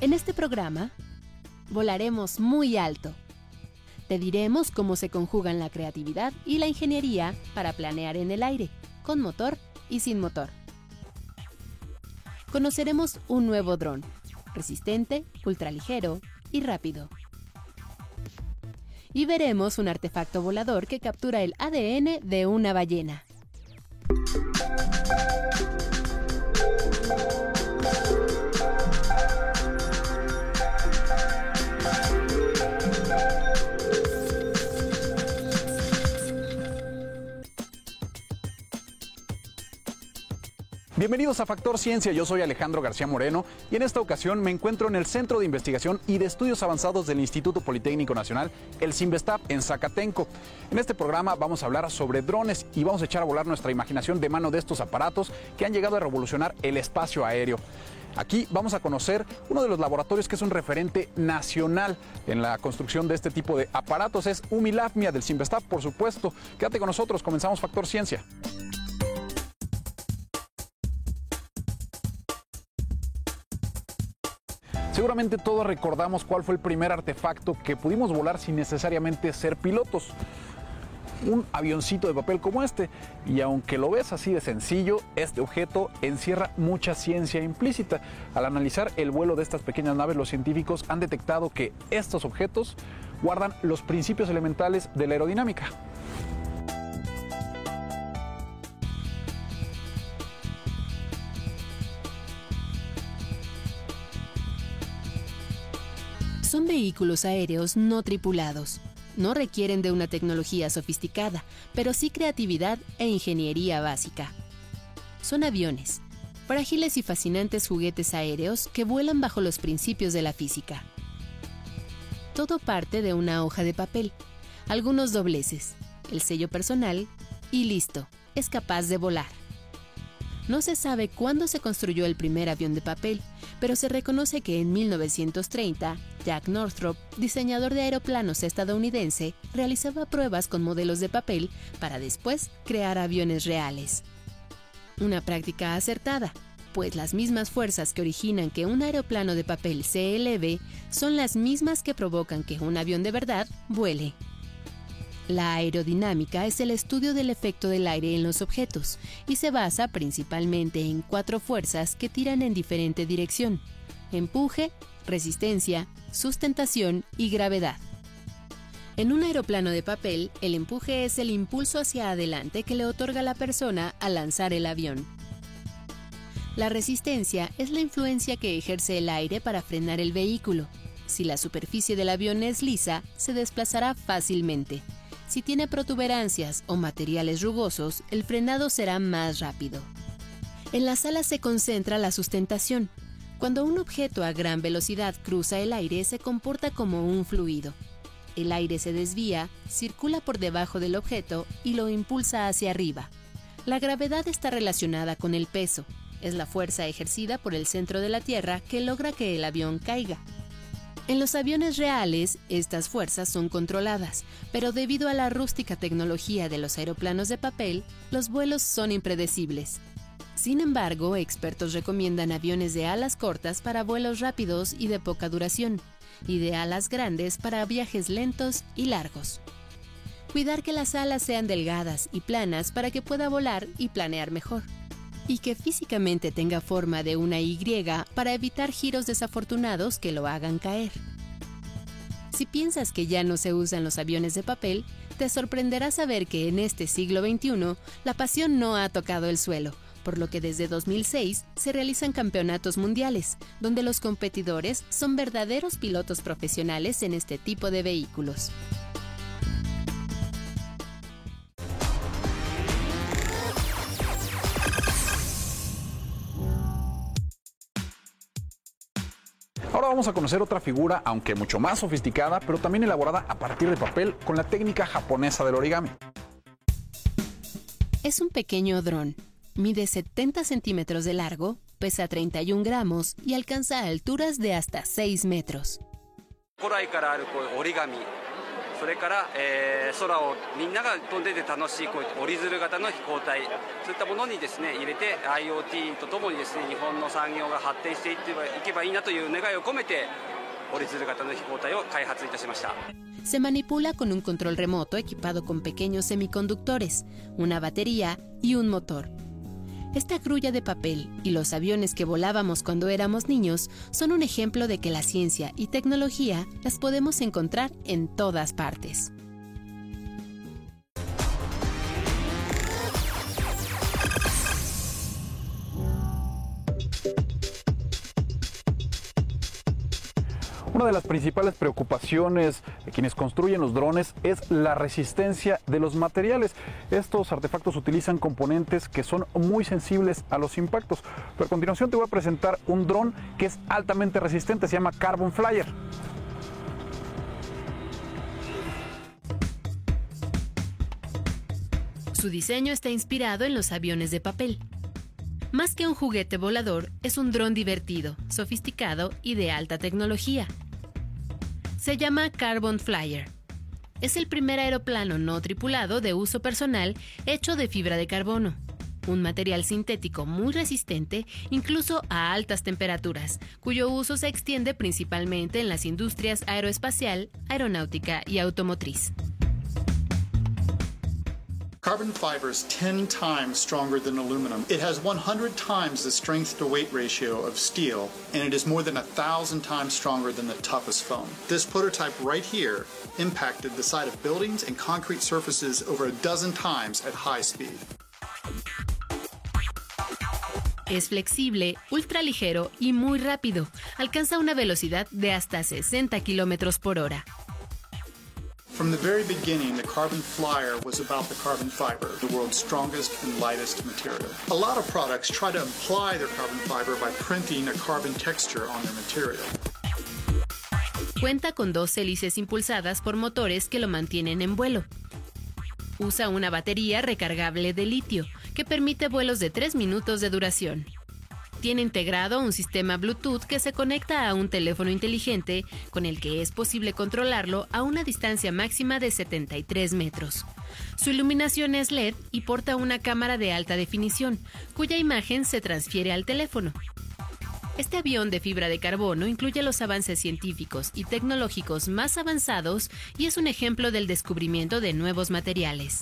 En este programa, volaremos muy alto. Te diremos cómo se conjugan la creatividad y la ingeniería para planear en el aire, con motor y sin motor. Conoceremos un nuevo dron, resistente, ultraligero y rápido. Y veremos un artefacto volador que captura el ADN de una ballena. Bienvenidos a Factor Ciencia, yo soy Alejandro García Moreno y en esta ocasión me encuentro en el Centro de Investigación y de Estudios Avanzados del Instituto Politécnico Nacional, el CIMBESTAP, en Zacatenco. En este programa vamos a hablar sobre drones y vamos a echar a volar nuestra imaginación de mano de estos aparatos que han llegado a revolucionar el espacio aéreo. Aquí vamos a conocer uno de los laboratorios que es un referente nacional en la construcción de este tipo de aparatos. Es Umilafmia del CIMBESTAP, por supuesto. Quédate con nosotros, comenzamos Factor Ciencia. Seguramente todos recordamos cuál fue el primer artefacto que pudimos volar sin necesariamente ser pilotos. Un avioncito de papel como este. Y aunque lo ves así de sencillo, este objeto encierra mucha ciencia implícita. Al analizar el vuelo de estas pequeñas naves, los científicos han detectado que estos objetos guardan los principios elementales de la aerodinámica. Son vehículos aéreos no tripulados. No requieren de una tecnología sofisticada, pero sí creatividad e ingeniería básica. Son aviones, frágiles y fascinantes juguetes aéreos que vuelan bajo los principios de la física. Todo parte de una hoja de papel, algunos dobleces, el sello personal y listo, es capaz de volar. No se sabe cuándo se construyó el primer avión de papel, pero se reconoce que en 1930, Jack Northrop, diseñador de aeroplanos estadounidense, realizaba pruebas con modelos de papel para después crear aviones reales. Una práctica acertada, pues las mismas fuerzas que originan que un aeroplano de papel se eleve son las mismas que provocan que un avión de verdad vuele. La aerodinámica es el estudio del efecto del aire en los objetos y se basa principalmente en cuatro fuerzas que tiran en diferente dirección. Empuje, resistencia, sustentación y gravedad. En un aeroplano de papel, el empuje es el impulso hacia adelante que le otorga la persona al lanzar el avión. La resistencia es la influencia que ejerce el aire para frenar el vehículo. Si la superficie del avión es lisa, se desplazará fácilmente. Si tiene protuberancias o materiales rugosos, el frenado será más rápido. En las alas se concentra la sustentación. Cuando un objeto a gran velocidad cruza el aire, se comporta como un fluido. El aire se desvía, circula por debajo del objeto y lo impulsa hacia arriba. La gravedad está relacionada con el peso. Es la fuerza ejercida por el centro de la Tierra que logra que el avión caiga. En los aviones reales, estas fuerzas son controladas, pero debido a la rústica tecnología de los aeroplanos de papel, los vuelos son impredecibles. Sin embargo, expertos recomiendan aviones de alas cortas para vuelos rápidos y de poca duración, y de alas grandes para viajes lentos y largos. Cuidar que las alas sean delgadas y planas para que pueda volar y planear mejor y que físicamente tenga forma de una Y para evitar giros desafortunados que lo hagan caer. Si piensas que ya no se usan los aviones de papel, te sorprenderá saber que en este siglo XXI la pasión no ha tocado el suelo, por lo que desde 2006 se realizan campeonatos mundiales, donde los competidores son verdaderos pilotos profesionales en este tipo de vehículos. Vamos a conocer otra figura, aunque mucho más sofisticada, pero también elaborada a partir de papel con la técnica japonesa del origami. Es un pequeño dron. Mide 70 centímetros de largo, pesa 31 gramos y alcanza alturas de hasta 6 metros. それから、えー、空をみんなが飛んでて楽しいこういった折り鶴型の飛行体そういったものにですね入れて IoT とともにですね日本の産業が発展していっていけばいいなという願いを込めて折り鶴型の飛行体を開発いたしました。Se manipula con un control remoto equipado con pequeños semiconductores, una batería y un motor. Esta grulla de papel y los aviones que volábamos cuando éramos niños son un ejemplo de que la ciencia y tecnología las podemos encontrar en todas partes. Una de las principales preocupaciones de quienes construyen los drones es la resistencia de los materiales. Estos artefactos utilizan componentes que son muy sensibles a los impactos. Pero a continuación te voy a presentar un dron que es altamente resistente, se llama Carbon Flyer. Su diseño está inspirado en los aviones de papel. Más que un juguete volador, es un dron divertido, sofisticado y de alta tecnología. Se llama Carbon Flyer. Es el primer aeroplano no tripulado de uso personal hecho de fibra de carbono, un material sintético muy resistente incluso a altas temperaturas, cuyo uso se extiende principalmente en las industrias aeroespacial, aeronáutica y automotriz. Carbon fiber is 10 times stronger than aluminum. It has 100 times the strength to weight ratio of steel, and it is more than 1,000 times stronger than the toughest foam. This prototype right here impacted the side of buildings and concrete surfaces over a dozen times at high speed. Es flexible, ultra ligero y muy rápido. Alcanza una velocidad de hasta 60 km por hora. From the very beginning, the carbon flyer was about the carbon fiber, the world's strongest and lightest material. A lot of products try to imply their carbon fiber by printing a carbon texture on their material. Cuenta con dos hélices impulsadas por motores que lo mantienen en vuelo. Usa una batería recargable de litio que permite vuelos de 3 minutos de duración. Tiene integrado un sistema Bluetooth que se conecta a un teléfono inteligente con el que es posible controlarlo a una distancia máxima de 73 metros. Su iluminación es LED y porta una cámara de alta definición, cuya imagen se transfiere al teléfono. Este avión de fibra de carbono incluye los avances científicos y tecnológicos más avanzados y es un ejemplo del descubrimiento de nuevos materiales.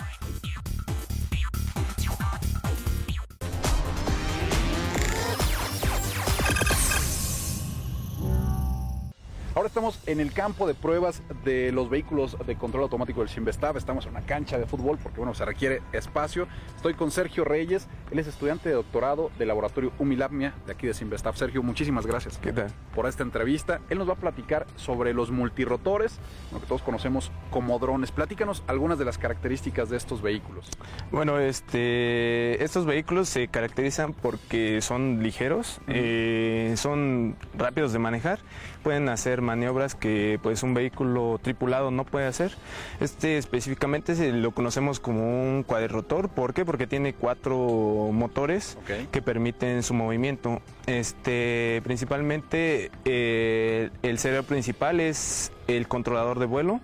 Estamos en el campo de pruebas de los vehículos de control automático del Sinvestav. Estamos en una cancha de fútbol porque, bueno, se requiere espacio. Estoy con Sergio Reyes. Él es estudiante de doctorado del laboratorio Umilabmia de aquí de Sinvestav. Sergio, muchísimas gracias ¿Qué tal? por esta entrevista. Él nos va a platicar sobre los multirotores, lo que todos conocemos como drones. Platícanos algunas de las características de estos vehículos. Bueno, este, estos vehículos se caracterizan porque son ligeros, eh, son rápidos de manejar, pueden hacer maniobras que pues un vehículo tripulado no puede hacer. Este específicamente se lo conocemos como un cuadrirrotor. ¿Por qué? Porque tiene cuatro motores que permiten su movimiento. Este, principalmente eh, el cerebro principal es el controlador de vuelo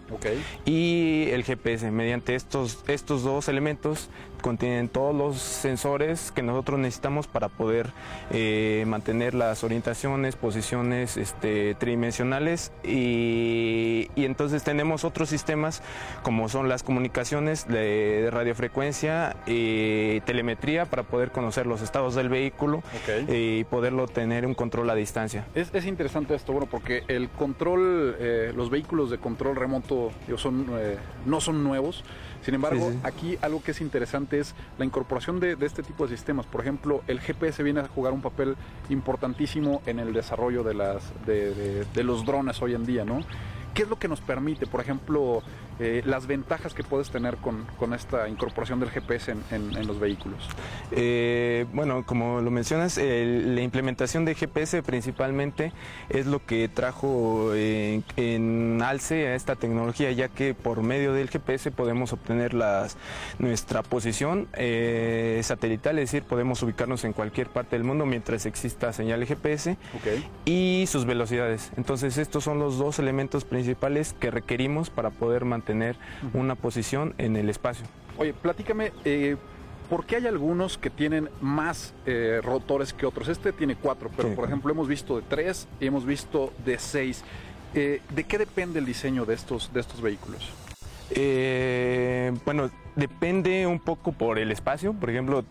y el GPS. Mediante estos, estos dos elementos contienen todos los sensores que nosotros necesitamos para poder eh, mantener las orientaciones, posiciones este, tridimensionales y, entonces tenemos otros sistemas como son las comunicaciones de, radiofrecuencia y telemetría para poder conocer los estados del vehículo y poderlo tener un control a distancia. Es, interesante esto, bueno, porque el control, eh, los vehículos de control remoto son, eh, no son nuevos. Sin embargo, aquí algo que es interesante es la incorporación de, este tipo de sistemas. Por ejemplo, el GPS viene a jugar un papel importantísimo en el desarrollo de, las, de, de los drones hoy en día, ¿no? ¿Qué es lo que nos permite, por ejemplo, eh, las ventajas que puedes tener con, esta incorporación del GPS en, los vehículos? Eh, bueno, como lo mencionas, la implementación de GPS principalmente es lo que trajo en, alce a esta tecnología, ya que por medio del GPS podemos obtener las, nuestra posición eh, satelital, es decir, podemos ubicarnos en cualquier parte del mundo mientras exista señal de GPS y sus velocidades. Entonces, estos son los dos elementos principales que requerimos para poder mantener mantener una posición en el espacio. Oye, platícame, eh, ¿por qué hay algunos que tienen más eh, rotores que otros? Este tiene cuatro, pero Sí. por ejemplo hemos visto de tres y hemos visto de seis. Eh, ¿De qué depende el diseño de estos, de estos vehículos? Eh, bueno, depende un poco por el espacio. Por ejemplo,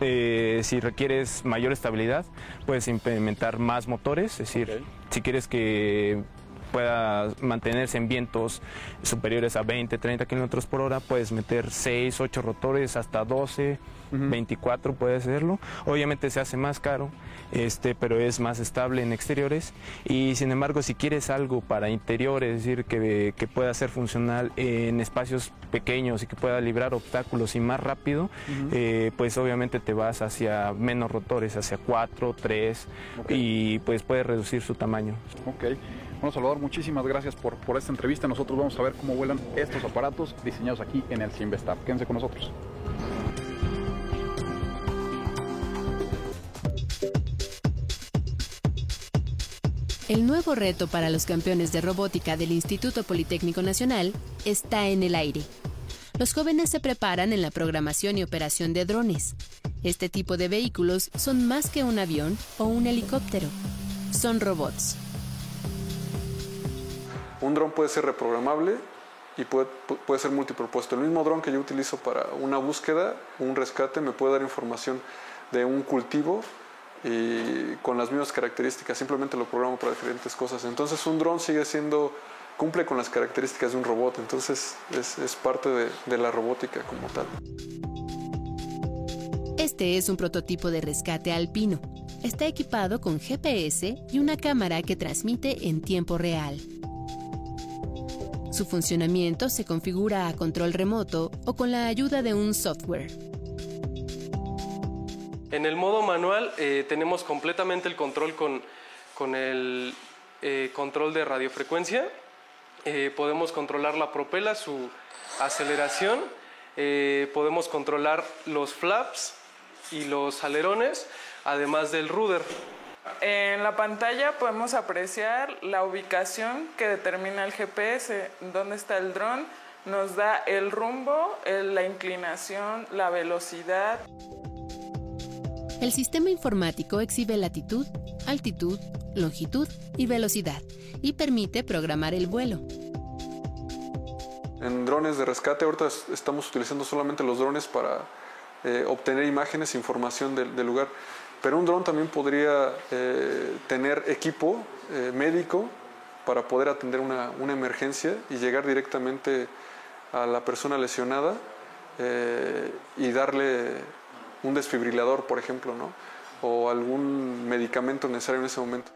eh, si requieres mayor estabilidad, puedes implementar más motores. Es decir, si quieres que pueda mantenerse en vientos superiores a 20, 30 kilómetros por hora, puedes meter 6, 8 rotores, hasta 12, 24 puedes hacerlo. Obviamente se hace más caro, este, pero es más estable en exteriores. Y sin embargo, si quieres algo para interiores, es decir, que, que pueda ser funcional en espacios pequeños y que pueda librar obstáculos y más rápido, eh, pues obviamente te vas hacia menos rotores, hacia 4, 3 Ok. y pues puedes reducir su tamaño. Ok. Bueno, Salvador, muchísimas gracias por, por esta entrevista. Nosotros vamos a ver cómo vuelan estos aparatos diseñados aquí en el Simvestab. Quédense con nosotros. El nuevo reto para los campeones de robótica del Instituto Politécnico Nacional está en el aire. Los jóvenes se preparan en la programación y operación de drones. Este tipo de vehículos son más que un avión o un helicóptero. Son robots. Un dron puede ser reprogramable y puede, pu- puede ser multipropuesto. El mismo dron que yo utilizo para una búsqueda, un rescate, me puede dar información de un cultivo y con las mismas características. Simplemente lo programo para diferentes cosas. Entonces un dron sigue siendo, cumple con las características de un robot. Entonces es, es parte de, de la robótica como tal. Este es un prototipo de rescate alpino. Está equipado con GPS y una cámara que transmite en tiempo real. Su funcionamiento se configura a control remoto o con la ayuda de un software. En el modo manual eh, tenemos completamente el control con, con el eh, control de radiofrecuencia. Eh, podemos controlar la propela, su aceleración. Podemos controlar los flaps y los alerones, además del rudder. En la pantalla podemos apreciar la ubicación que determina el GPS, dónde está el dron, nos da el rumbo, la inclinación, la velocidad. El sistema informático exhibe latitud, altitud, longitud y velocidad y permite programar el vuelo. En drones de rescate, ahorita es- estamos utilizando solamente los drones para eh, obtener imágenes, información del, del lugar. Pero un dron también podría eh, tener equipo eh, médico para poder atender una, una emergencia y llegar directamente a la persona lesionada eh, y darle un desfibrilador, por ejemplo, ¿no? o algún medicamento necesario en ese momento.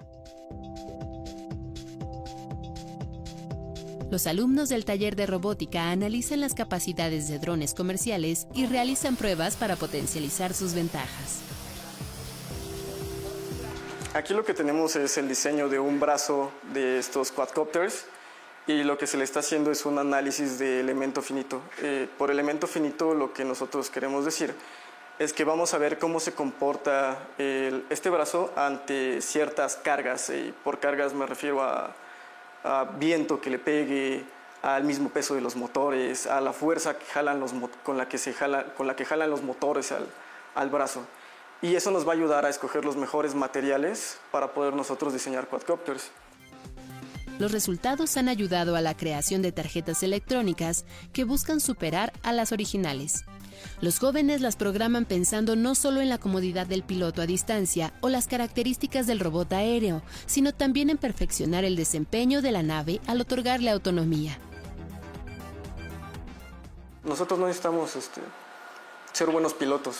Los alumnos del taller de robótica analizan las capacidades de drones comerciales y realizan pruebas para potencializar sus ventajas. Aquí lo que tenemos es el diseño de un brazo de estos quadcopters y lo que se le está haciendo es un análisis de elemento finito. Eh, por elemento finito lo que nosotros queremos decir es que vamos a ver cómo se comporta el- este brazo ante ciertas cargas. Y por cargas me refiero a, a viento que le pegue, al mismo peso de los motores, a la fuerza que jalan los, con, la que se jala, con la que jalan los motores al, al brazo. Y eso nos va a ayudar a escoger los mejores materiales para poder nosotros diseñar quadcopters. Los resultados han ayudado a la creación de tarjetas electrónicas que buscan superar a las originales. Los jóvenes las programan pensando no solo en la comodidad del piloto a distancia o las características del robot aéreo, sino también en perfeccionar el desempeño de la nave al otorgarle autonomía. Nosotros no necesitamos este, ser buenos pilotos.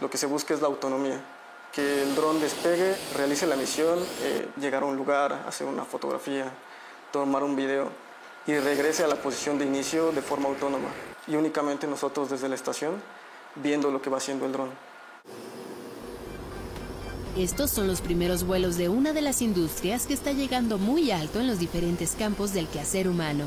Lo que se busca es la autonomía. Que el dron despegue, realice la misión, eh, llegar a un lugar, hacer una fotografía, tomar un video y regrese a la posición de inicio de forma autónoma. Y únicamente nosotros desde la estación viendo lo que va haciendo el dron. Estos son los primeros vuelos de una de las industrias que está llegando muy alto en los diferentes campos del quehacer humano.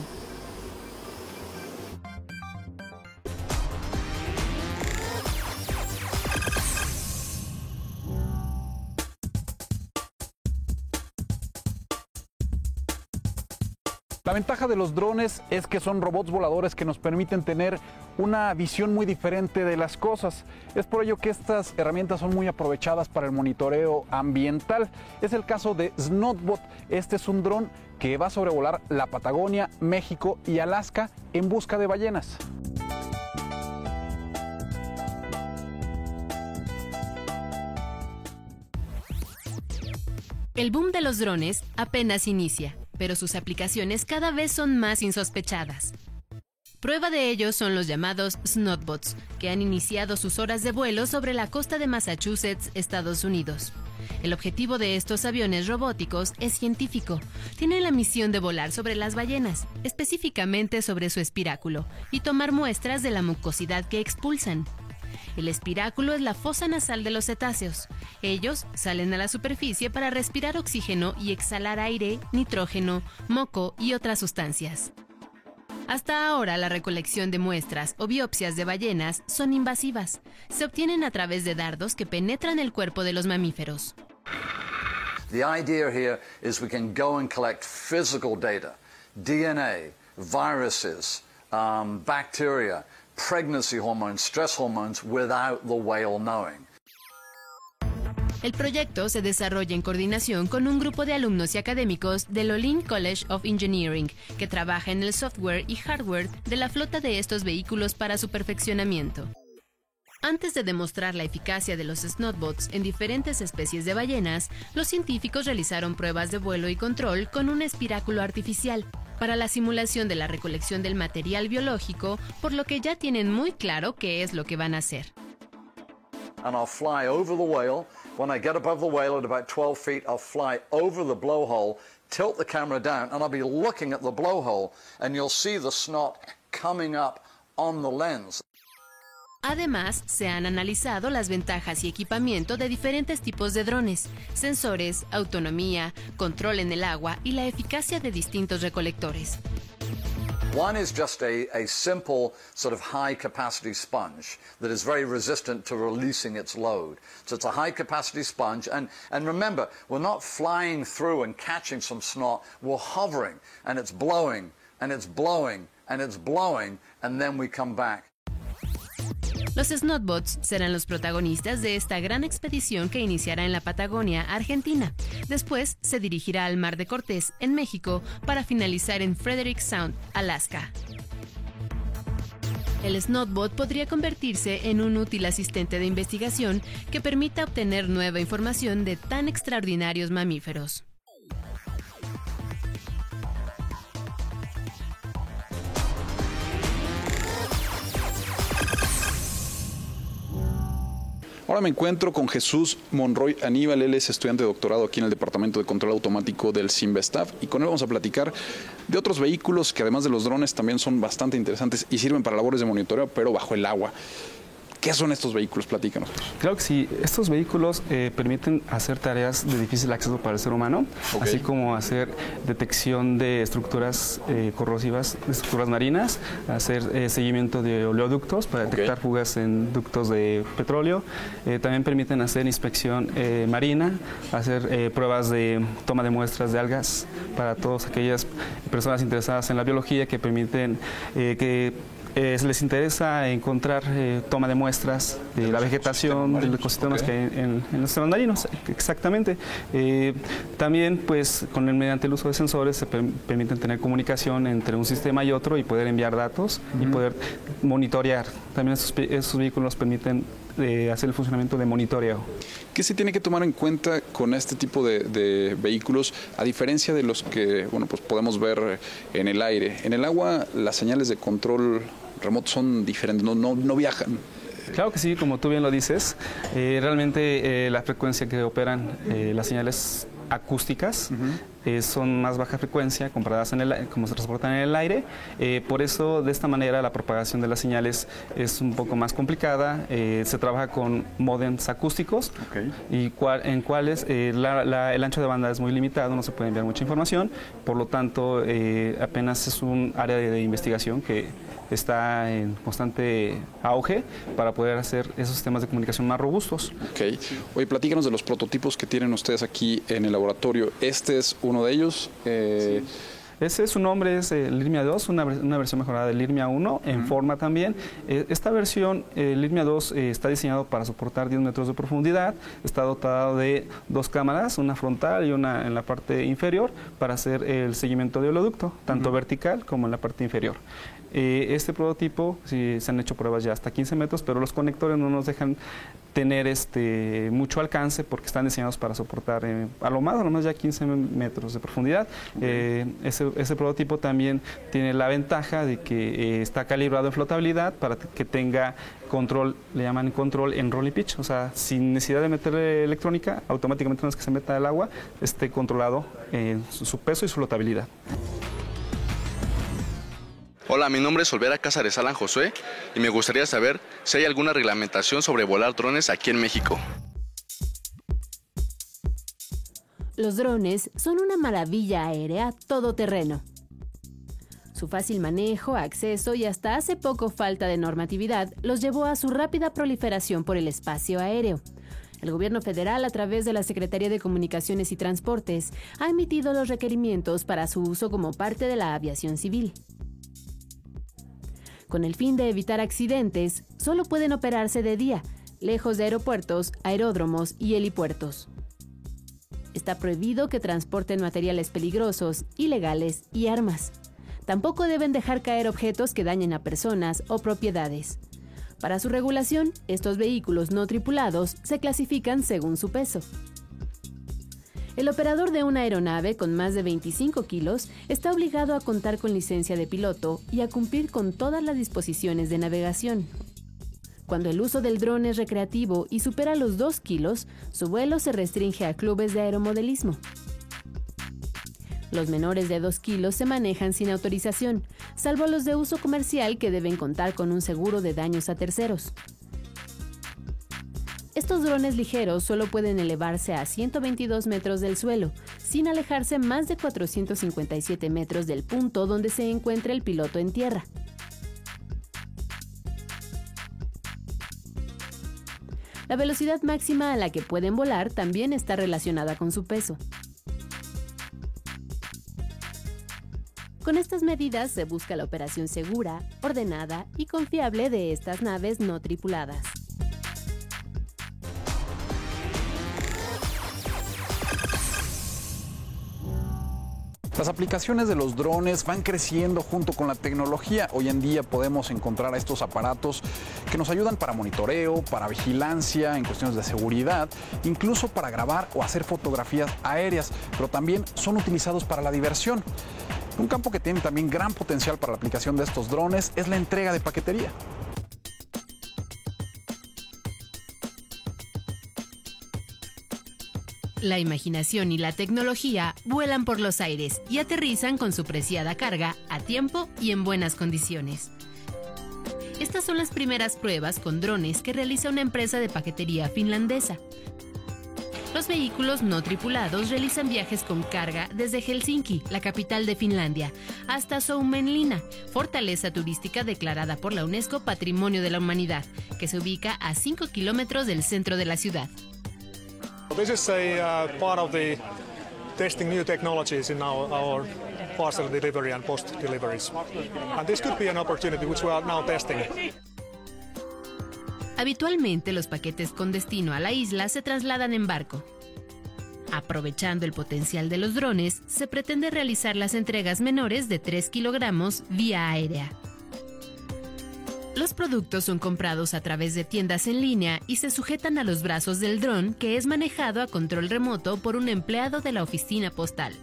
La ventaja de los drones es que son robots voladores que nos permiten tener una visión muy diferente de las cosas. Es por ello que estas herramientas son muy aprovechadas para el monitoreo ambiental. Es el caso de Snotbot. Este es un dron que va a sobrevolar la Patagonia, México y Alaska en busca de ballenas. El boom de los drones apenas inicia, pero sus aplicaciones cada vez son más insospechadas. Prueba de ello son los llamados Snotbots, que han iniciado sus horas de vuelo sobre la costa de Massachusetts, Estados Unidos. El objetivo de estos aviones robóticos es científico. Tienen la misión de volar sobre las ballenas, específicamente sobre su espiráculo, y tomar muestras de la mucosidad que expulsan. El espiráculo es la fosa nasal de los cetáceos. Ellos salen a la superficie para respirar oxígeno y exhalar aire, nitrógeno, moco y otras sustancias. Hasta ahora la recolección de muestras o biopsias de ballenas son invasivas. Se obtienen a través de dardos que penetran el cuerpo de los mamíferos. The idea here is we can go and collect physical data, DNA, viruses, um, bacteria, pregnancy hormones, stress hormones without the whale knowing. El proyecto se desarrolla en coordinación con un grupo de alumnos y académicos del Olin College of Engineering, que trabaja en el software y hardware de la flota de estos vehículos para su perfeccionamiento. Antes de demostrar la eficacia de los Snotbots en diferentes especies de ballenas, los científicos realizaron pruebas de vuelo y control con un espiráculo artificial para la simulación de la recolección del material biológico, por lo que ya tienen muy claro qué es lo que van a hacer. and I'll fly over the whale. When I get above the whale at about 12 feet, I'll fly over the blowhole, tilt the camera down, and I'll be looking at the blowhole, and you'll see the snot coming up on the lens. Además, se han analizado las ventajas y equipamiento de diferentes tipos de drones, sensores, autonomía, control en el agua y la eficacia de distintos recolectores. One is just a, a simple sort of high capacity sponge that is very resistant to releasing its load. So it's a high capacity sponge. And, and remember, we're not flying through and catching some snot, we're hovering and it's blowing and it's blowing and it's blowing, and then we come back. Los Snotbots serán los protagonistas de esta gran expedición que iniciará en la Patagonia, Argentina. Después se dirigirá al Mar de Cortés, en México, para finalizar en Frederick Sound, Alaska. El Snotbot podría convertirse en un útil asistente de investigación que permita obtener nueva información de tan extraordinarios mamíferos. Ahora me encuentro con Jesús Monroy Aníbal, él es estudiante de doctorado aquí en el Departamento de Control Automático del Simvestav y con él vamos a platicar de otros vehículos que además de los drones también son bastante interesantes y sirven para labores de monitoreo, pero bajo el agua. ¿Qué son estos vehículos? Platícanos. Claro que sí. Estos vehículos eh, permiten hacer tareas de difícil acceso para el ser humano, así como hacer detección de estructuras eh, corrosivas, estructuras marinas, hacer eh, seguimiento de oleoductos para detectar fugas en ductos de petróleo. Eh, también permiten hacer inspección eh, marina, hacer pruebas de toma de muestras de algas para todas aquellas personas interesadas en la biología que permiten que eh, les interesa encontrar eh, toma de muestras de la vegetación, de los ecosistemas que hay en, en los sistemas marinos, exactamente. Eh, también, pues, con el, mediante el uso de sensores se per- permiten tener comunicación entre un sistema y otro y poder enviar datos y poder monitorear. También esos, esos vehículos permiten eh, hacer el funcionamiento de monitoreo. ¿Qué se tiene que tomar en cuenta con este tipo de, de vehículos, a diferencia de los que bueno, pues podemos ver en el aire? En el agua las señales de control remoto son diferentes, no, no, no viajan. Claro que sí, como tú bien lo dices, eh, realmente eh, la frecuencia que operan eh, las señales acústicas eh, son más baja frecuencia comparadas en el, como se transportan en el aire. Eh, por eso, de esta manera, la propagación de las señales es un poco más complicada. Eh, se trabaja con modems acústicos y cual- en cuales la- la- el ancho de banda es muy limitado, no se puede enviar mucha información. Por lo tanto, apenas es un área de, de investigación que está en constante auge para poder hacer esos sistemas de comunicación más robustos. Ok. Oye, platícanos de los prototipos que tienen ustedes aquí en el laboratorio. Este es uno de ellos. Eh, Ese su nombre es el Lirmia 2, una, una, versión mejorada del Lirmia 1 en forma también. esta versión, el Lirmia 2, está diseñado para soportar 10 metros de profundidad, está dotado de dos cámaras, una frontal y una en la parte inferior para hacer el seguimiento de oleoducto, tanto vertical como en la parte inferior. Eh, este prototipo, sí, se han hecho pruebas ya hasta 15 metros, pero los conectores no nos dejan tener este mucho alcance porque están diseñados para soportar eh, a lo más, a lo más ya 15 metros de profundidad. Eh, ese, ese, prototipo también tiene la ventaja de que está calibrado en flotabilidad para que tenga control, le llaman control en roll y pitch, o sea, sin necesidad de meterle electrónica, automáticamente una vez que se meta el agua, esté controlado en su peso y su flotabilidad. Hola, mi nombre es Olvera Cázares Alan Josué y me gustaría saber si hay alguna reglamentación sobre volar drones aquí en México. Los drones son una maravilla aérea todoterreno. Su fácil manejo, acceso y hasta hace poco falta de normatividad los llevó a su rápida proliferación por el espacio aéreo. El gobierno federal, a través de la Secretaría de Comunicaciones y Transportes, ha emitido los requerimientos para su uso como parte de la aviación civil. Con el fin de evitar accidentes, solo pueden operarse de día, lejos de aeropuertos, aeródromos y helipuertos. Está prohibido que transporten materiales peligrosos, ilegales y armas. Tampoco deben dejar caer objetos que dañen a personas o propiedades. Para su regulación, estos vehículos no tripulados se clasifican según su peso. El operador de una aeronave con más de 25 kilos está obligado a contar con licencia de piloto y a cumplir con todas las disposiciones de navegación. Cuando el uso del dron es recreativo y supera los 2 kilos, su vuelo se restringe a clubes de aeromodelismo. Los menores de 2 kilos se manejan sin autorización, salvo los de uso comercial que deben contar con un seguro de daños a terceros. Estos drones ligeros solo pueden elevarse a 122 metros del suelo, sin alejarse más de 457 metros del punto donde se encuentra el piloto en tierra. La velocidad máxima a la que pueden volar también está relacionada con su peso. Con estas medidas se busca la operación segura, ordenada y confiable de estas naves no tripuladas. Las aplicaciones de los drones van creciendo junto con la tecnología. Hoy en día podemos encontrar estos aparatos que nos ayudan para monitoreo, para vigilancia, en cuestiones de seguridad, incluso para grabar o hacer fotografías aéreas, pero también son utilizados para la diversión. Un campo que tiene también gran potencial para la aplicación de estos drones es la entrega de paquetería. La imaginación y la tecnología vuelan por los aires y aterrizan con su preciada carga a tiempo y en buenas condiciones. Estas son las primeras pruebas con drones que realiza una empresa de paquetería finlandesa. Los vehículos no tripulados realizan viajes con carga desde Helsinki, la capital de Finlandia, hasta Soumenlina, fortaleza turística declarada por la UNESCO Patrimonio de la Humanidad, que se ubica a 5 kilómetros del centro de la ciudad. This is a uh, part of the testing new technologies in our, parcel delivery and post deliveries. And this could be an opportunity which we are now testing. Habitualmente los paquetes con destino a la isla se trasladan en barco. Aprovechando el potencial de los drones, se pretende realizar las entregas menores de 3 kilogramos vía aérea. Los productos son comprados a través de tiendas en línea y se sujetan a los brazos del dron que es manejado a control remoto por un empleado de la oficina postal.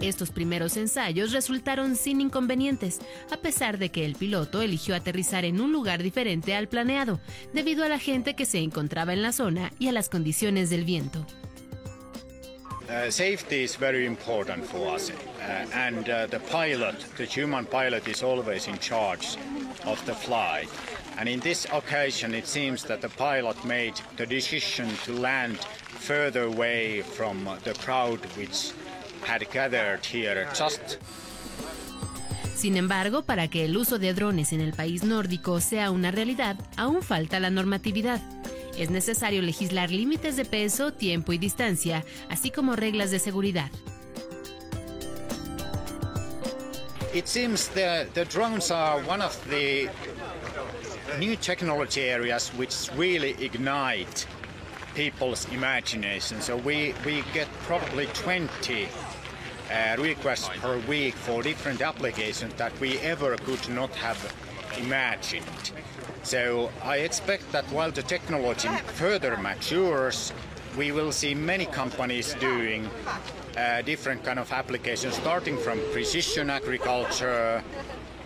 Estos primeros ensayos resultaron sin inconvenientes, a pesar de que el piloto eligió aterrizar en un lugar diferente al planeado, debido a la gente que se encontraba en la zona y a las condiciones del viento. Uh, safety is very important for us, uh, and uh, the pilot, the human pilot, is always in charge of the flight. And in this occasion, it seems that the pilot made the decision to land further away from the crowd which had gathered here just Sin embargo, para que el uso de drones en el país nórdico sea una realidad, aún falta la normatividad. Es necesario legislar límites de peso, tiempo y distancia, así como reglas de seguridad. It seems that the drones are one of the new technology areas which really ignite people's imagination. So we, we get probably 20 uh, requests per week for different applications that we ever could not have imagined. So I expect that while the technology further matures, we will see many companies doing uh, different kind of applications, starting from precision agriculture,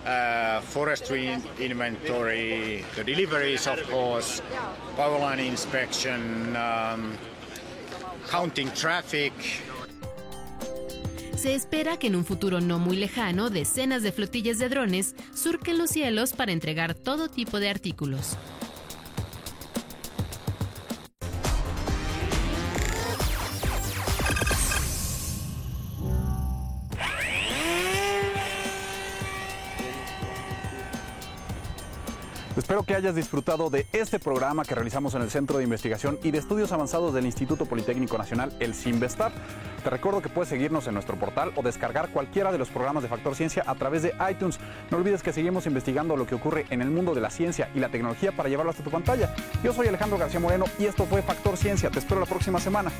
uh, forestry in- inventory, the deliveries, of course, power line inspection, um, counting traffic, Se espera que en un futuro no muy lejano, decenas de flotillas de drones surquen los cielos para entregar todo tipo de artículos. Espero que hayas disfrutado de este programa que realizamos en el Centro de Investigación y de Estudios Avanzados del Instituto Politécnico Nacional, el CIMBESTAP. Te recuerdo que puedes seguirnos en nuestro portal o descargar cualquiera de los programas de Factor Ciencia a través de iTunes. No olvides que seguimos investigando lo que ocurre en el mundo de la ciencia y la tecnología para llevarlo hasta tu pantalla. Yo soy Alejandro García Moreno y esto fue Factor Ciencia. Te espero la próxima semana.